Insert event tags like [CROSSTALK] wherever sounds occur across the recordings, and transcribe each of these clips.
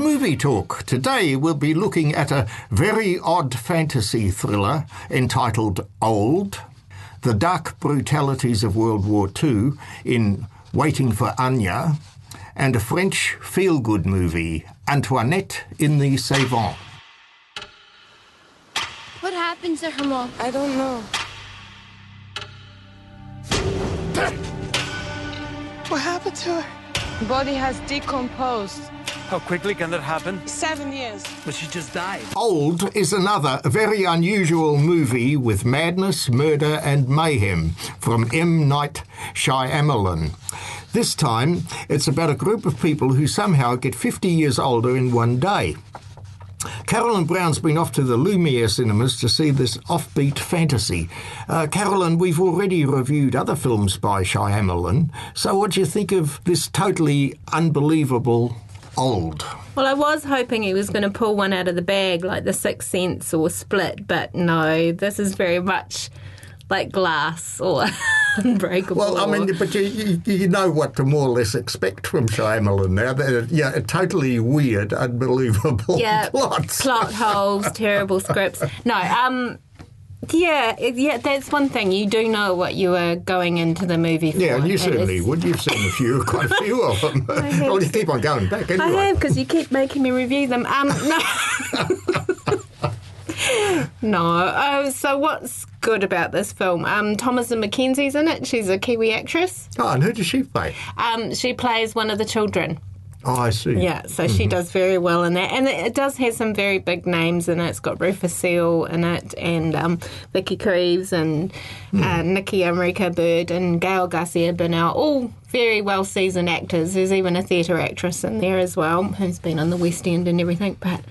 Movie Talk. Today we'll be looking at a very odd fantasy thriller entitled Old, the dark brutalities of World War II in Waiting for Anya, and a French feel good movie, Antoinette in the Cevennes. What happened to her mom? I don't know. What happened to her? Body has decomposed. How quickly can that happen? Seven years. But she just died. Old is another very unusual movie with madness, murder, and mayhem from M. Night Shyamalan. This time, it's about a group of people who somehow get 50 years older in one day. Carolyn Brown's been off to the Lumiere cinemas to see this offbeat fantasy. Uh, Carolyn, we've already reviewed other films by Shyamalan, so what do you think of this totally unbelievable old? Well, I was hoping he was going to pull one out of the bag like The Sixth Sense or Split, but no, this is very much like Glass or [LAUGHS] Unbreakable. Well, I mean, but you, you, you know what to more or less expect from Shyamalan now. They're, yeah, totally weird, unbelievable yeah, [LAUGHS] plots. plot holes, terrible scripts. No, um, yeah, yeah, that's one thing. You do know what you are going into the movie for. Yeah, and you certainly it's- would. You've seen a few, [LAUGHS] quite a few of them. [LAUGHS] well, you keep on going back I have because you keep making me review them. Um, [LAUGHS] no. no. Uh, so what's good about this film? Um, and McKenzie's in it. She's a Kiwi actress. Oh, and who does she play? Um, she plays one of the children. Oh, I see. Yeah, so she does very well in that, and it, does have some very big names in it. It's got Rufus Sewell in it, and um, Vicky Krieps, and uh, Nikki Amuka-Bird, and Gael Garcia Bernal, all very well seasoned actors. There's even a theatre actress in there as well, who's been on the West End and everything. But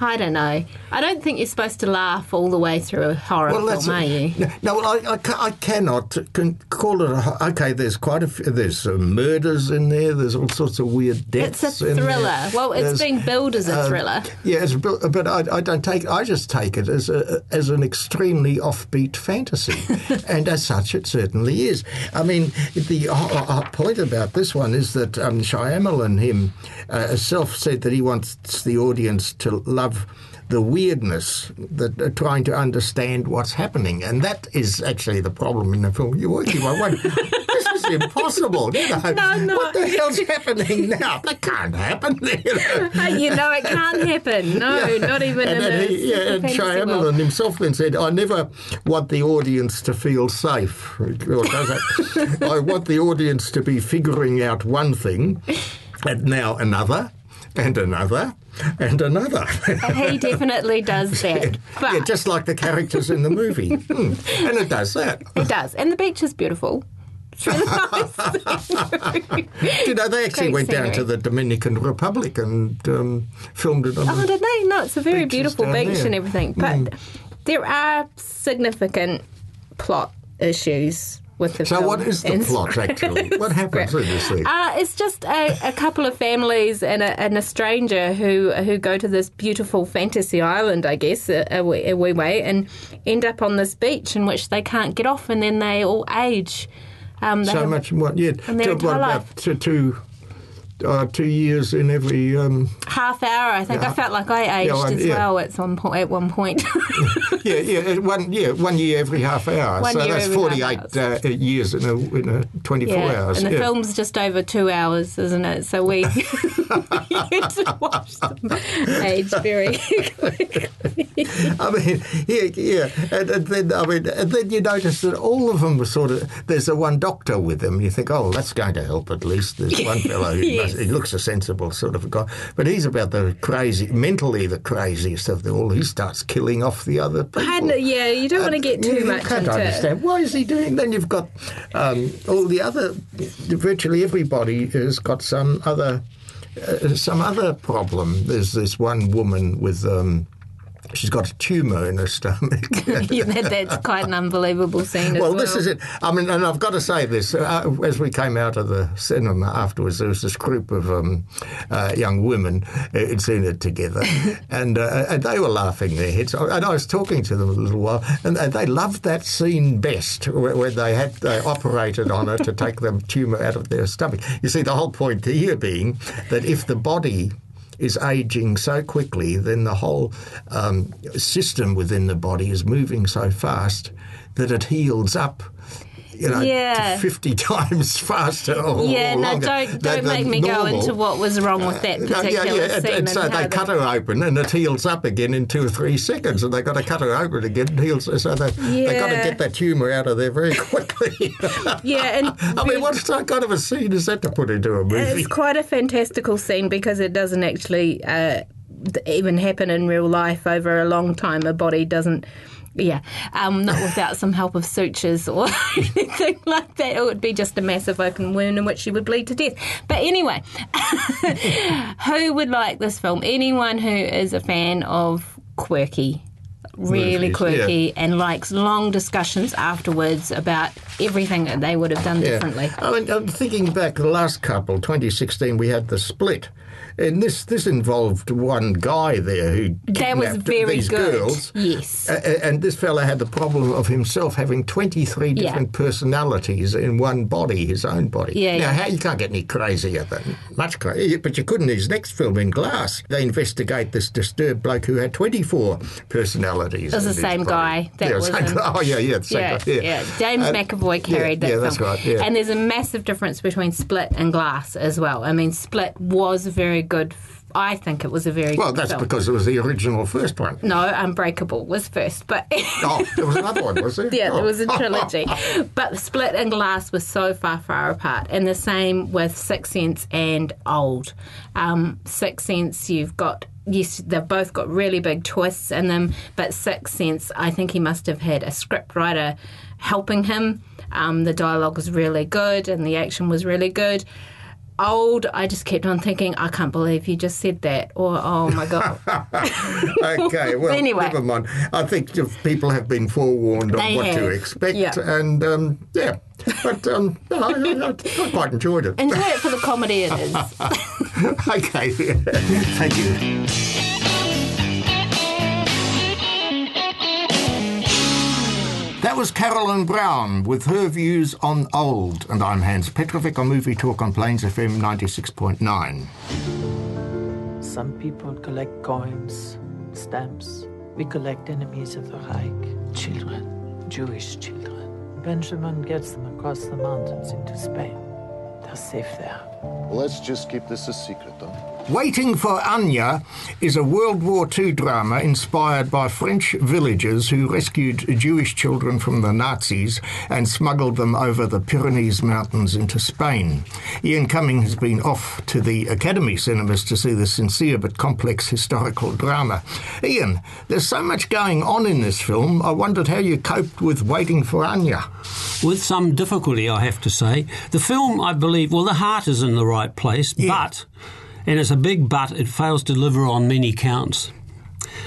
I don't know. I don't think you're supposed to laugh all the way through a horror Well, film, are you? No, no, well, I, I, I cannot can call it. A, okay, there's quite a few. There's uh, murders in there. There's all sorts of weird deaths. It's a thriller. Well, it's There's, being billed as a uh, thriller. Yeah, it's, but I, I don't take. I just take it as a, as an extremely offbeat fantasy, [LAUGHS] and as such, it certainly is. I mean, the uh, point about this one is that um, Shyamalan him uh, self said that he wants the audience to love the weirdness that uh, trying to understand what's happening, and that is actually the problem in the film. You're working on one. [LAUGHS] This is impossible. You know? No, no. What the hell's happening now? That can't happen. [LAUGHS] You know? You know it can't happen. No, [LAUGHS] not even and in a he, yeah, and fantasy world. Himself then said, "I never want the audience to feel safe. Or does it? I want the audience to be figuring out one thing, and now another, and another, and another." He definitely does [LAUGHS] that. But yeah, just like the characters in the movie, Hmm. and it does that. it does. And the beach is beautiful. [LAUGHS] Really nice. You know, they actually Great went down to the Dominican Republic and um, filmed it on. oh, did they? No, it's a very beautiful beach there. and everything. But there are significant plot issues with the so, what is the plot actually? What happens in this thing? Uh, it's just a, a couple of families and a, and a stranger who who go to this beautiful fantasy island, I guess, a, a, wee- a wee way, and end up on this beach in which they can't get off, and then they all age. Um, so much what yeah and what about two, two, uh, two years in every um, half hour. I think Yeah. I felt like I aged Yeah, one- as yeah. well at some point. At one point, [LAUGHS] yeah yeah uh, one yeah one year every half hour One so that's 48 uh, years in a, in a 24 yeah. hours And the yeah. film's just over two hours, isn't it? So we [LAUGHS] had to watch them age very quickly. [LAUGHS] I mean, yeah, yeah. And, and then, I mean, and then you notice that all of them were sort of. There's a one doctor with them. You think, oh, that's going to help at least. There's one fellow who Yes. Must, he looks a sensible sort of guy, but he's about the crazy, mentally the craziest of them all. He starts killing off the other people. Yeah, you don't want to get too you much can't into it. understand why is he doing. Then you've got um, all the other. Virtually everybody has got some other uh, some other problem. There's this one woman with. Um, She's got a tumour in her stomach. [LAUGHS] Yeah, that, that's quite an unbelievable scene as well, well. this is it. I mean, and I've got to say this. Uh, as we came out of the cinema afterwards, there was this group of um, uh, young women uh, who'd seen it together, [LAUGHS] and, uh, and they were laughing their heads. off. And I was talking to them a little while, and they loved that scene best where, where they had they operated on her to take the tumour out of their stomach. You see, the whole point here being that if the body is aging so quickly, then the whole um, system within the body is moving so fast that it heals up. You know, Yeah. 50 [LAUGHS] times faster or yeah, no, longer don't don't make me go into what was wrong with that No, particular and, scene. and so how they the- cut her open and it heals up again in two or three seconds and they've got to cut her open again and heals so they, they got to get that tumour out of there very [LAUGHS] quickly. Yeah, and [LAUGHS] I mean, what kind of a scene is that to put into a movie? It's quite a fantastical scene because it doesn't actually uh, even happen in real life over a long time. A body doesn't. Yeah, um, not without some help of sutures or [LAUGHS] anything like that. It would be just a massive open wound in which she would bleed to death. But anyway, [LAUGHS] who would like this film? Anyone who is a fan of quirky, really quirky, and likes long discussions afterwards about everything that they would have done differently. I mean, I'm thinking back the last couple, 2016, we had the split. And this, this involved one guy there who That was kidnapped very these good. girls. Yes. A- And this fella had the problem of himself having 23 Yeah. different personalities in one body, his own body. Yeah, now, yeah. how you can't get any crazier than much crazier, but you couldn't. His next film, In Glass, they investigate this disturbed bloke who had 24 personalities. It was the same body. guy that yeah, was same. Oh, yeah, yeah, the same yeah, guy. Yeah, yeah. James And- McAvoy carried yeah, that yeah, that's right, yeah. And there's a massive difference between Split and Glass as well. I mean, Split was very good. I think it was a very Well, that's film. because it was the original first one. No, Unbreakable was first, but [LAUGHS] Oh, there was another one, was there? yeah, Oh. there was a trilogy. [LAUGHS] but Split and Glass were so far, far apart. And the same with Six Sense and Old. Um, Sixth Sense, you've got. Yes, they've both got really big twists in them, but Sixth Sense, I think he must have had a script writer helping him. Um, the dialogue was really good and the action was really good. Old, I just kept on thinking, I can't believe you just said that, or oh my god, [LAUGHS] okay, well, Anyway. never mind. I think people have been forewarned on They what to expect, Yeah. and um, yeah, but um, I, I, I quite enjoyed it. enjoy it for the comedy it is. [LAUGHS] okay, [LAUGHS] thank you. That was Carolyn Brown with her views on old, and I'm Hans Petrovic on Movie Talk on Plains FM 96.9. Some people collect coins, stamps. We collect enemies of the Reich, children, Jewish children. Benjamin gets them across the mountains into Spain. They're safe there. Let's just keep this a secret, though. Waiting for Anya is a World War II drama inspired by French villagers who rescued Jewish children from the Nazis and smuggled them over the Pyrenees Mountains into Spain. Ian Cumming has been off to the Academy cinemas to see the sincere but complex historical drama. Ian, there's so much going on in this film. I wondered how you coped with Waiting for Anya. with some difficulty, I have to say. The film, I believe, well, the heart is in the right place, but, and it's a big but, it fails to deliver on many counts.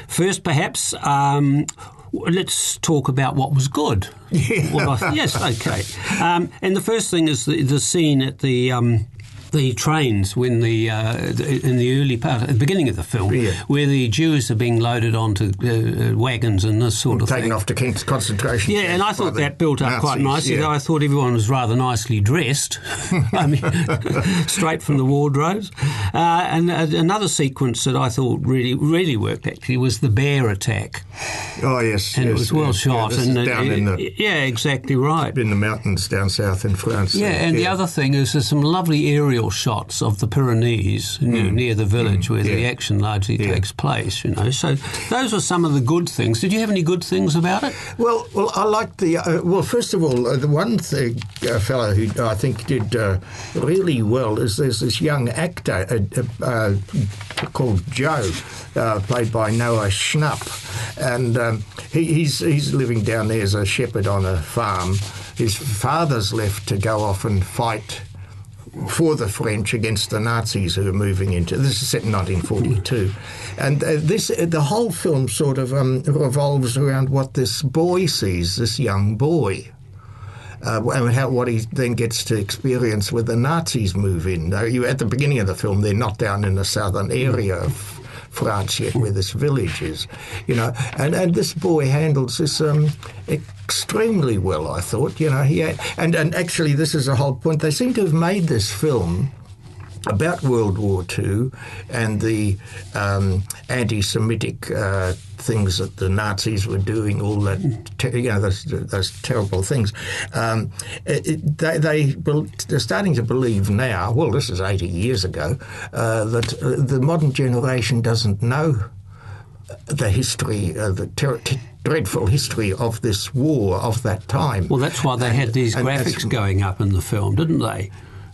First, perhaps, um, let's talk about what was good. [LAUGHS] Well, I- yes, okay. Um, and the first thing is the, the scene at the. Um, the trains when the, uh, in the early part, the beginning of the film, Yeah. where the Jews are being loaded onto uh, uh, wagons and this sort of Taken thing. off to Kent's concentration Yeah, and I thought that built up quite nicely. yeah. I thought everyone was rather nicely dressed. [LAUGHS] I mean, [LAUGHS] straight from the wardrobes. Uh, and uh, another sequence that I thought really, really worked actually was the bear attack, Oh yes, and yes, it was well yes, shot. this and it- in the yeah, exactly right. in the mountains down south in France. Yeah, and the other thing is there's some lovely aerial aerial shots of the Pyrenees you know, near the village where the action largely takes place. You know, so those were some of the good things. Did you have any good things about it? Well, well, I like the. Uh, well, first of all, uh, the one thing, uh, fellow who I think did uh, really well is there's this young actor uh, uh, called Joe, uh, played by Noah Schnapp, and um, he, he's he's living down there as a shepherd on a farm. His father's left to go off and fight for the French against the Nazis who are moving into. This is set in 1942, and uh, this uh, the whole film sort of um, revolves around what this boy sees, this young boy. Uh, and how, what he then gets to experience with the Nazis move in. Now, you at the beginning of the film, they're not down in the southern area of France yet, where this village is, you know. And and this boy handles this um, extremely well. I thought, you know, he had, and and actually, this is a whole point. They seem to have made this film about World War II and the um, anti-Semitic uh, things that the Nazis were doing, all that, ter- you know, those, those terrible things. Um, it, it, they, they, they're starting to believe now, well, this is 80 years ago, uh, that uh, the modern generation doesn't know the history, uh, the ter- t- dreadful history of this war of that time. Well, that's why they had these graphics going up in the film, didn't they?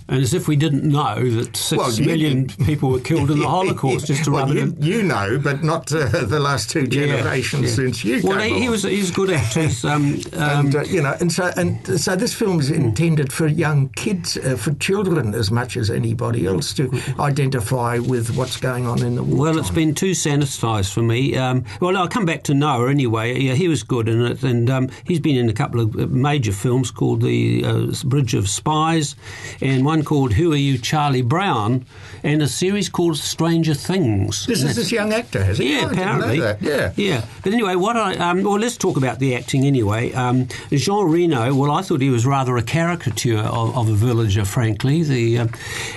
And as if we didn't know that six Well, you- million people were killed in the [LAUGHS] Holocaust, just to well, rub it you, in. you know, but not uh, the last two generations yeah. since you Well, came he, he was he's a good actors. Um, [LAUGHS] um, and uh, you know, and so and so this film is intended for young kids, uh, for children as much as anybody else to identify with what's going on in the war. Well, it's been too sanitised for me. Um, well, I'll come back to Noah anyway. Yeah, he was good in it, and um, he's been in a couple of uh, major films called The uh, Bridge of Spies, and one called Who Are You, Charlie Brown, and a series called Stranger Things. This is this young actor, has he? Yeah, Oh, I didn't know apparently. Yeah. yeah. But anyway, what I um, well, let's talk about the acting anyway. Um, Jean Reno. Well, I thought he was rather a caricature of, of a villager, frankly. The uh,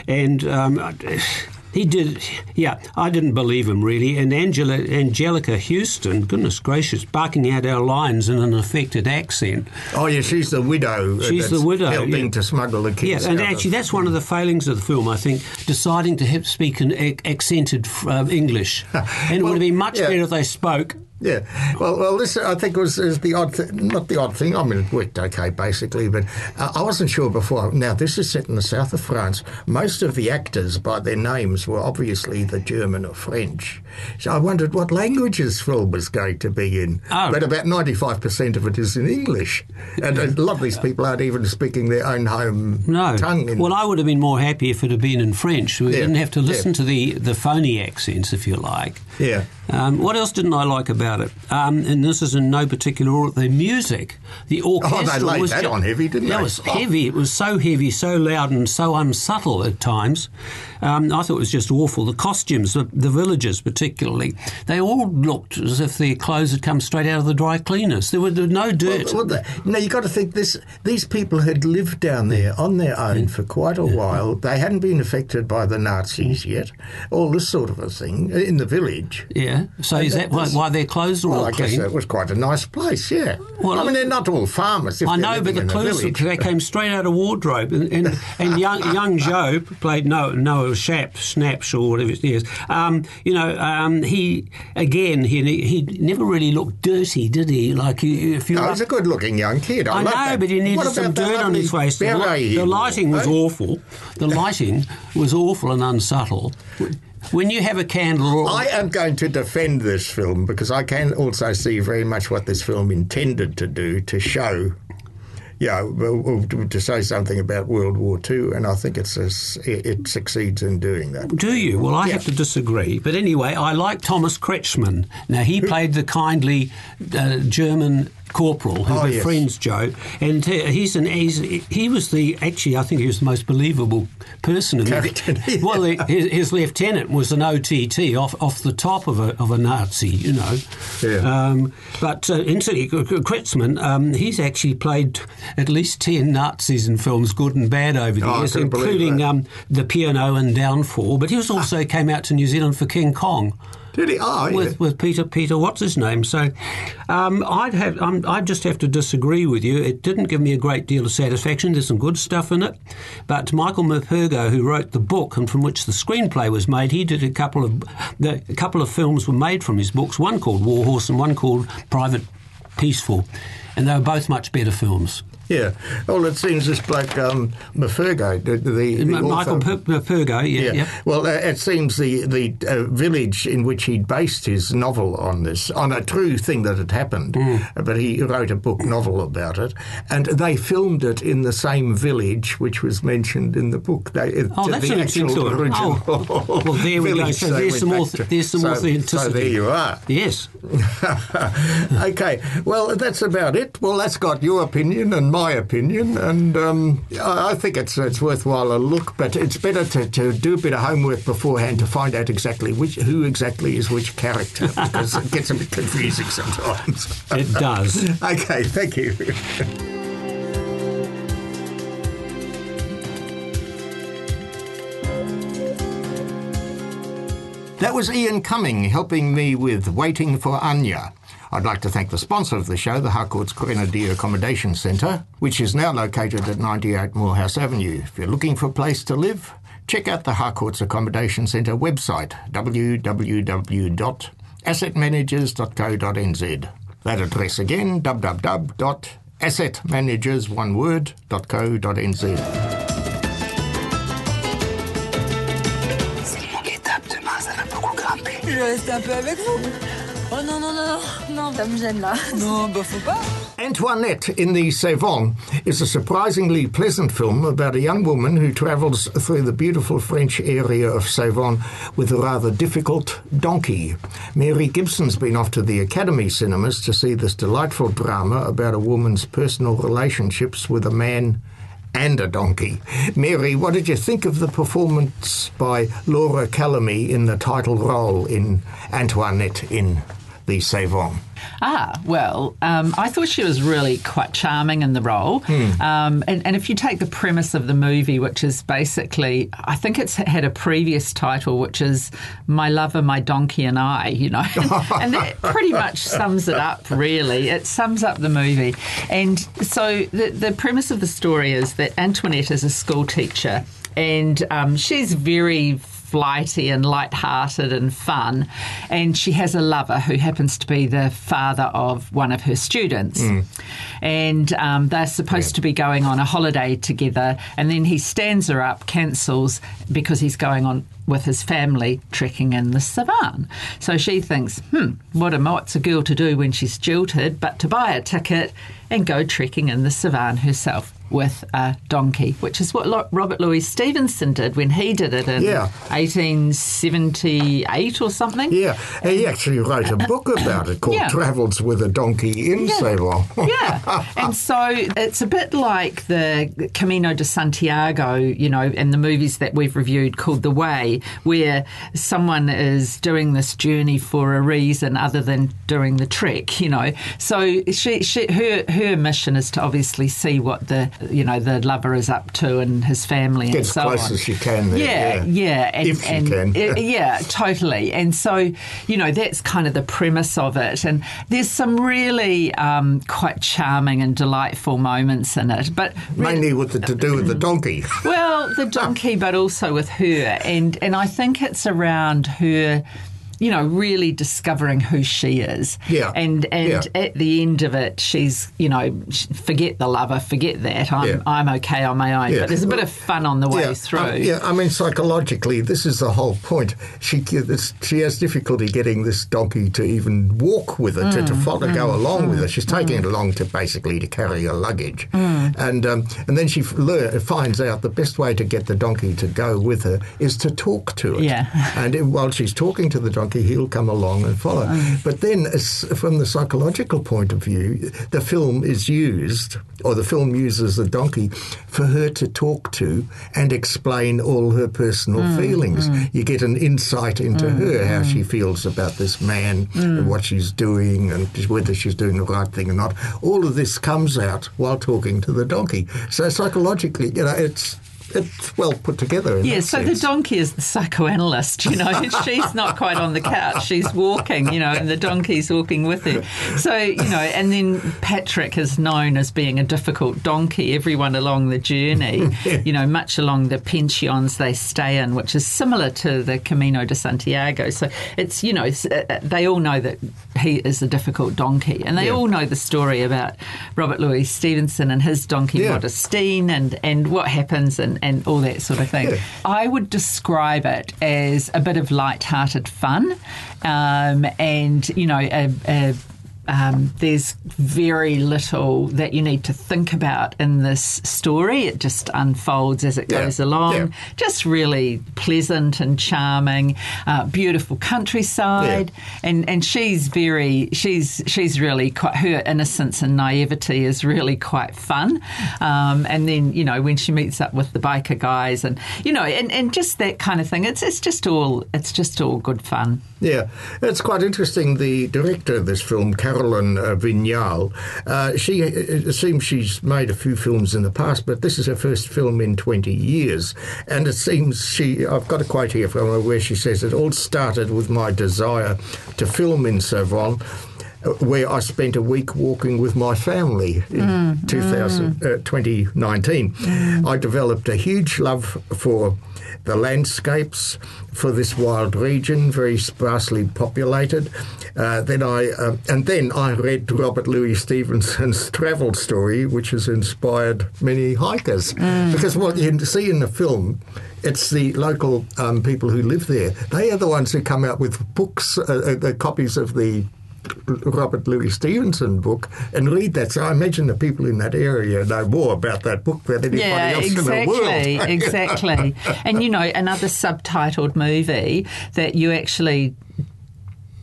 and. Um, he did, yeah. I didn't believe him really. And Angela, Anjelica Huston, goodness gracious, barking out our lines in an affected accent. Oh, yeah, she's the widow. uh, She's the widow, helping yeah. to smuggle the kids. Yeah, and out of- actually, that's one of the failings of the film. I think deciding to speak in accented uh, English, [LAUGHS] and it would have been much yeah. better if they spoke. Yeah, well, well, this I think was is the odd, th- not the odd thing. I mean, it worked okay basically, but uh, I wasn't sure before. Now, this is set in the south of France. Most of the actors, by their names, were obviously the German or French. So I wondered what language this film was going to be in. Oh. But about ninety-five percent of it is in English, and a lot of these people aren't even speaking their own home No. tongue. In, Well, I would have been more happy if it had been in French. We Yeah, didn't have to listen yeah. to the, the phony accents, if you like. Yeah. Um, what else didn't I like about it? Um, and this is in no particular order. The music, the orchestra Oh, they laid was that on heavy, didn't they? that was Oh. heavy. It was so heavy, so loud, and so unsubtle at times. Um, I thought it was just awful. The costumes, the, the villagers particularly, they all looked as if their clothes had come straight out of the dry cleaners. There was there was no dirt. Well, well, now you've got to think this: these people had lived down there on their own for quite a while. They hadn't been affected by the Nazis yet, all this sort of a thing in the village. Yeah. So is that why, why their clothes are Well, all I guess that was quite a nice place. Yeah. Well, I mean, they're not all farmers. If I know, but the in a clues village. they came straight out of wardrobe, and and, and [LAUGHS] young young Joe played Noah, Noah Shap, Snaps or whatever it is. Um, you know, um, he again he he never really looked dirty, did he? Like you- if you No, he's a good-looking young kid. I, I know, that. but he needed some dirt on his face. The, li- the lighting was awful. The lighting was awful and unsubtle. When you have a candle, I am going to defend this film because I can also see very much what this film intended to do to show, yeah, well, well, to, say something about World War II, and I think it's a it succeeds in doing that. Do you? Well, I Yeah. have to disagree. But anyway, I like Thomas Kretschmann. Now, he played the kindly uh, German corporal who Oh, yes. Joe, and he's an he's, he was the actually I think he was the most believable person in Character, the, yeah. [LAUGHS] well his, his lieutenant was an OTT off off the top of a of a Nazi, you know. Yeah. Um, but uh, incidentally, Kretschmann, um, he's actually played at least ten Nazis in films, good and bad, over the Oh, years, including um, the Piano and Downfall. But he was also came out to New Zealand for King Kong. Did he? Oh, yeah. with, Peter Peter what's his name. So um, I'd have um, I'd just have to disagree with you. It didn't give me a great deal of satisfaction. There's some good stuff in it, but Michael Morpurgo, who wrote the book and from which the screenplay was made, he did a couple of the, a couple of films were made from his books. One called War Horse and one called Private Peaceful, and they were both much better films. Yeah. Well, it seems this bloke, um, Morpurgo, the, the, the Michael author- Morpurgo, yeah, Yeah. yeah. Well, uh, it seems the the uh, village in which he based his novel on this, on a true thing that had happened, Mm. uh, but he wrote a book novel about it, and they filmed it in the same village which was mentioned in the book. They, it- Oh, that's the an interesting actual story. original Oh, [LAUGHS] well, there we go. So there's some auth- to. there's some So- authenticity. So there you are. Yes. [LAUGHS] okay, well, that's about it. Well, that's got your opinion and my opinion, and um, I I think it's it's worthwhile a look. But it's better to, to do a bit of homework beforehand to find out exactly which who exactly is which character [LAUGHS] because it gets a bit confusing sometimes. It does. [LAUGHS] okay, thank you. That was Ian Cumming helping me with Waiting for Anya. I'd like to thank the sponsor of the show, the Harcourt's Grenadier Accommodation Centre, which is now located at 98 Moorhouse Avenue. If you're looking for a place to live, check out the Harcourt's Accommodation Centre website, www.assetmanagers.co.nz. That address again, www.assetmanagers.co.nz. C'est mon guet-apes demain, ça va beaucoup grimper. Je vais rester un peu avec vous. Oh non, non, non, non, ça me gêne là. [LAUGHS] Non, bah faut pas. Antoinette in the Cevennes is a surprisingly pleasant film about a young woman who travels through the beautiful French area of Cevennes with a rather difficult donkey. Mary Gibson's been off to the Academy cinemas to see this delightful drama about a woman's personal relationships with a man and a donkey. Mary, what did you think of the performance by Laura Calamy in the title role in Antoinette in the Cevennes? Ah, well, um, I thought she was really quite charming in the role. Um, and, and if you take the premise of the movie, which is basically, I think it's had a previous title, which is My Lover, My Donkey, and I, you know, [LAUGHS] and that pretty much sums it up, really. It sums up the movie. And so the, the premise of the story is that Antoinette is a school teacher and um, she's very flighty and light-hearted and fun, and she has a lover who happens to be the father of one of her students, and um, they're supposed to be going on a holiday together, and then he stands her up, cancels because he's going on with his family trekking in the Cevennes. So she thinks, hmm, what am what's a girl to do when she's jilted but to buy a ticket and go trekking in the Cevennes herself with a donkey, which is what Robert Louis Stevenson did when he did it in Yeah. 1878 or something. Yeah, he actually wrote a book about it called Yeah. Travels with a Donkey in Yeah. Cevennes. yeah. [LAUGHS] And so it's a bit like the Camino de Santiago, you know, in the movies that we've reviewed called The Way, where someone is doing this journey for a reason other than doing the trek, you know. So she, she her her mission is to obviously see what the you know the lover is up to and his family Get and as so close on. as she can there, Yeah, yeah. yeah, and, If she and can. [LAUGHS] yeah, totally. And so, you know, that's kind of the premise of it. And there's some really um, quite charming and delightful moments in it. But Mainly with the, to do with the donkey. well, the donkey, but also with her, and and I think it's around her. You know, really discovering who she is. Yeah. And and Yeah. at the end of it, she's you know, forget the lover, forget that. I'm Yeah. I'm okay on my own. Yeah. But there's a bit of fun on the way yeah, through. um, yeah, I mean, psychologically, this is the whole point. She this, she has difficulty getting this donkey to even walk with her, to, to Mm, go along with her. She's taking it along to basically to carry her luggage, Mm. and um, and then she finds out the best way to get the donkey to go with her is to talk to it. Yeah. [LAUGHS] and it, while she's talking to the donkey, he'll come along and follow. Mm. But then, from the psychological point of view, the film is used, or the film uses the donkey for her to talk to and explain all her personal Mm, feelings. mm. You get an insight into Mm, her, how mm. she feels about this man, Mm. and what she's doing, and whether she's doing the right thing or not. All of this comes out while talking to the donkey. So psychologically, you know, it's it's well put together. in Yeah, so sense. the donkey is the psychoanalyst, you know. [LAUGHS] She's not quite on the couch, she's walking, you know, and the donkey's walking with her. So, you know, and then Patrick is known as being a difficult donkey. Everyone along the journey, [LAUGHS] you know, much along the pensions they stay in, which is similar to the Camino de Santiago. So it's, you know, it's, uh, they all know that he is a difficult donkey. And they Yeah. all know the story about Robert Louis Stevenson and his donkey Yeah. Modestine and, and what happens and, and all that sort of thing. Yeah. I would describe it as a bit of light-hearted fun, um, and you know, a, a, um, there's very little that you need to think about in this story. It just unfolds as it Yeah. goes along. Yeah. Just really pleasant and charming, uh, beautiful countryside, and and she's very she's she's really quite her innocence and naivety is really quite fun. Um, and then you know when she meets up with the biker guys and you know and, and just that kind of thing. It's it's just all it's just all good fun. Yeah, it's quite interesting. The director of this film, Caroline uh, Vignal, uh, she it seems she's made a few films in the past, but this is her first film in 20 years. And it seems she, I've got a quote here from her where she says, It all started with my desire to film in Cevennes. Where I spent a week walking with my family in 2000, uh, 2019. I developed a huge love for the landscapes for this wild region, very sparsely populated. Uh, then I uh, and then I read Robert Louis Stevenson's travel story, which has inspired many hikers. Because what you see in the film. It's the local um, people who live there. They are the ones who come out with books, uh, uh, the copies of the Robert Louis Stevenson book and read that. So I imagine the people in that area know more about that book than anybody Yeah, else in the exactly, world. [LAUGHS] exactly. And you know, another subtitled movie that you actually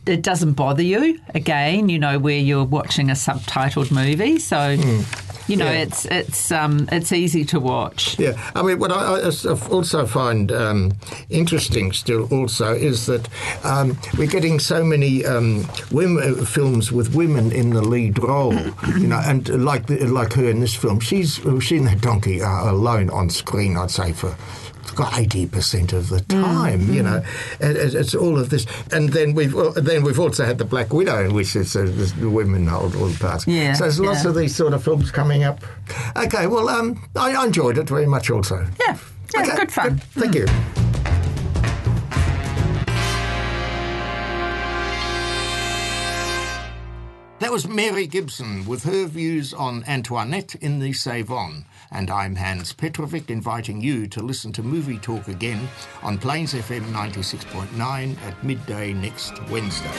it doesn't bother you again. You know, where you're watching a subtitled movie, so. Hmm. You know. Yeah. it's it's um it's easy to watch. Yeah, I mean, what I, I also find um, interesting still also is that um, we're getting so many um, women films with women in the lead role, you know, and like the, like her in this film, she's she and that donkey are alone on screen. I'd say for. Eighty percent of the time, you know, and it's it's all of this, and then we've then we've also had the Black Widow, in which it's, uh, the women hold all the parts. Yeah, so there's lots of these sort of films coming up. Okay, well, um, I, I enjoyed it very much also. Yeah, yeah, Okay, good fun. Thank you. Was Mary Gibson with her views on Antoinette in the Cevennes. And I'm Hans Petrovic inviting you to listen to Movie Talk again on Plains FM 96.9 at midday next Wednesday.